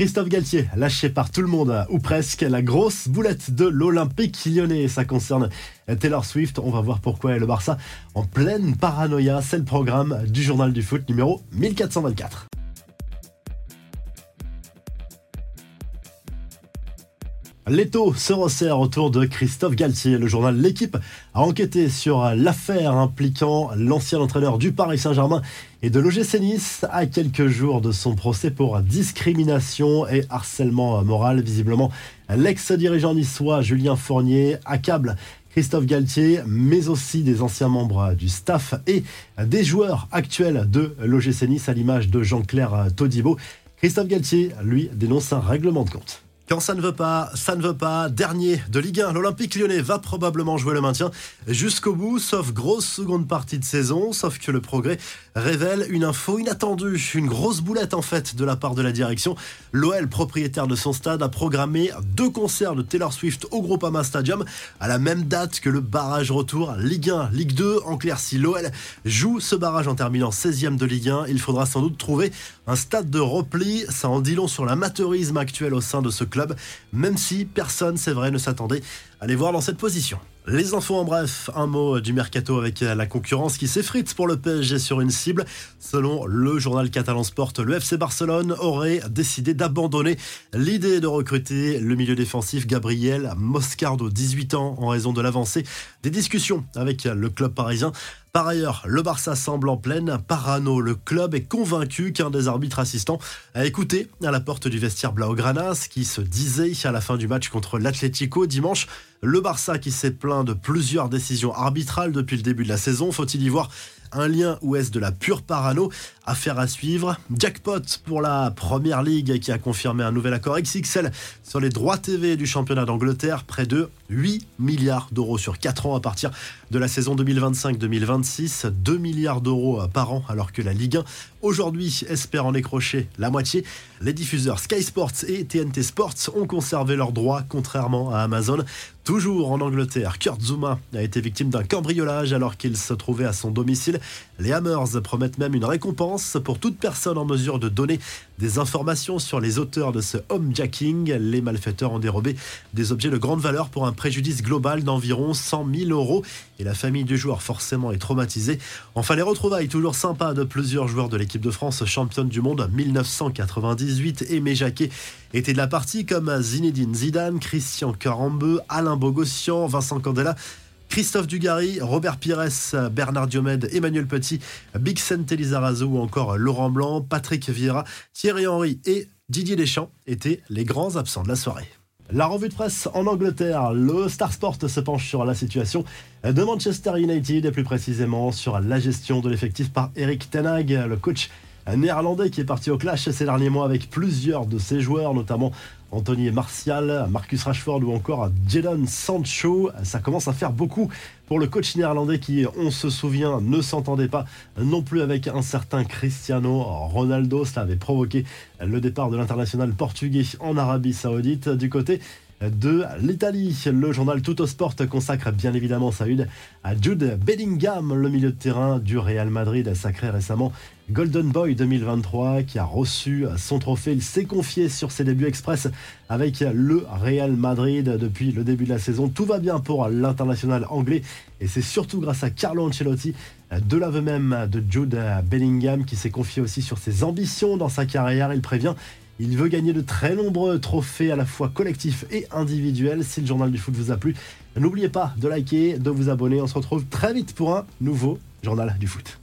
Christophe Galtier, lâché par tout le monde, ou presque, la grosse boulette de l'Olympique lyonnais. Ça concerne Taylor Swift. On va voir pourquoi le Barça en pleine paranoïa. C'est le programme du journal du foot numéro 1424. L'étau se resserre autour de Christophe Galtier. Le journal L'équipe a enquêté sur l'affaire impliquant l'ancien entraîneur du Paris Saint-Germain et de l'OGC Nice à quelques jours de son procès pour discrimination et harcèlement moral. Visiblement, l'ex-dirigeant niçois Julien Fournier accable Christophe Galtier, mais aussi des anciens membres du staff et des joueurs actuels de l'OGC Nice à l'image de Jean-Claire Todibo. Christophe Galtier, lui, dénonce un règlement de compte. Quand ça ne veut pas, ça ne veut pas. Dernier de Ligue 1, l'Olympique lyonnais va probablement jouer le maintien jusqu'au bout, sauf grosse seconde partie de saison, sauf que le progrès révèle une info inattendue, une grosse boulette en fait de la part de la direction. L'OL, propriétaire de son stade, a programmé deux concerts de Taylor Swift au Groupama Stadium à la même date que le barrage retour Ligue 1, Ligue 2. En clair, si l'OL joue ce barrage en terminant 16e de Ligue 1, il faudra sans doute trouver un stade de repli. Ça en dit long sur l'amateurisme actuel au sein de ce club même si personne, c'est vrai, ne s'attendait à les voir dans cette position. Les infos en bref, un mot du mercato avec la concurrence qui s'effrite pour le PSG sur une cible. Selon le journal catalan Sport, le FC Barcelone aurait décidé d'abandonner l'idée de recruter le milieu défensif Gabriel Moscardo, 18 ans, en raison de l'avancée des discussions avec le club parisien. Par ailleurs, le Barça semble en pleine parano. Le club est convaincu qu'un des arbitres assistants a écouté à la porte du vestiaire Blaugrana ce qui se disait à la fin du match contre l'Atlético dimanche. Le Barça qui s'est plaint de plusieurs décisions arbitrales depuis le début de la saison. Faut-il y voir un lien ou est-ce de la pure parano Affaire à suivre. Jackpot pour la Première Ligue qui a confirmé un nouvel accord XXL sur les droits TV du championnat d'Angleterre. Près de 8 milliards d'euros sur 4 ans à partir de la saison 2025-2026. 2 milliards d'euros par an alors que la Ligue 1 aujourd'hui espère en décrocher la moitié. Les diffuseurs Sky Sports et TNT Sports ont conservé leurs droits contrairement à Amazon. Toujours en Angleterre, Kurt Zuma a été victime d'un cambriolage alors qu'il se trouvait à son domicile. Les Hammers promettent même une récompense pour toute personne en mesure de donner des informations sur les auteurs de ce homejacking. Les malfaiteurs ont dérobé des objets de grande valeur pour un préjudice global d'environ 100 000 euros et la famille du joueur forcément est traumatisée. Enfin, les retrouvailles toujours sympas de plusieurs joueurs de l'équipe de France championne du monde 1998. Aimé Jacquet était de la partie comme Zinedine Zidane, Christian Carambeu, Alain Bogossian, Vincent Candela. Christophe Dugarry, Robert Pires, Bernard Diomède, Emmanuel Petit, Bixen Telizarazo ou encore Laurent Blanc, Patrick Vieira, Thierry Henry et Didier Deschamps étaient les grands absents de la soirée. La revue de presse en Angleterre, le Star Sport se penche sur la situation de Manchester United et plus précisément sur la gestion de l'effectif par Eric Tenag, le coach néerlandais qui est parti au clash ces derniers mois avec plusieurs de ses joueurs, notamment Anthony Martial, Marcus Rashford ou encore Jadon Sancho. Ça commence à faire beaucoup pour le coach néerlandais qui, on se souvient, ne s'entendait pas non plus avec un certain Cristiano Ronaldo. Cela avait provoqué le départ de l'international portugais en Arabie Saoudite. Du côté de l'Italie. Le journal Sport consacre bien évidemment sa une à Jude Bellingham, le milieu de terrain du Real Madrid, sacré récemment Golden Boy 2023, qui a reçu son trophée. Il s'est confié sur ses débuts express avec le Real Madrid depuis le début de la saison. Tout va bien pour l'international anglais et c'est surtout grâce à Carlo Ancelotti, de l'aveu même de Jude Bellingham, qui s'est confié aussi sur ses ambitions dans sa carrière. Il prévient il veut gagner de très nombreux trophées à la fois collectifs et individuels. Si le journal du foot vous a plu, n'oubliez pas de liker, de vous abonner. On se retrouve très vite pour un nouveau journal du foot.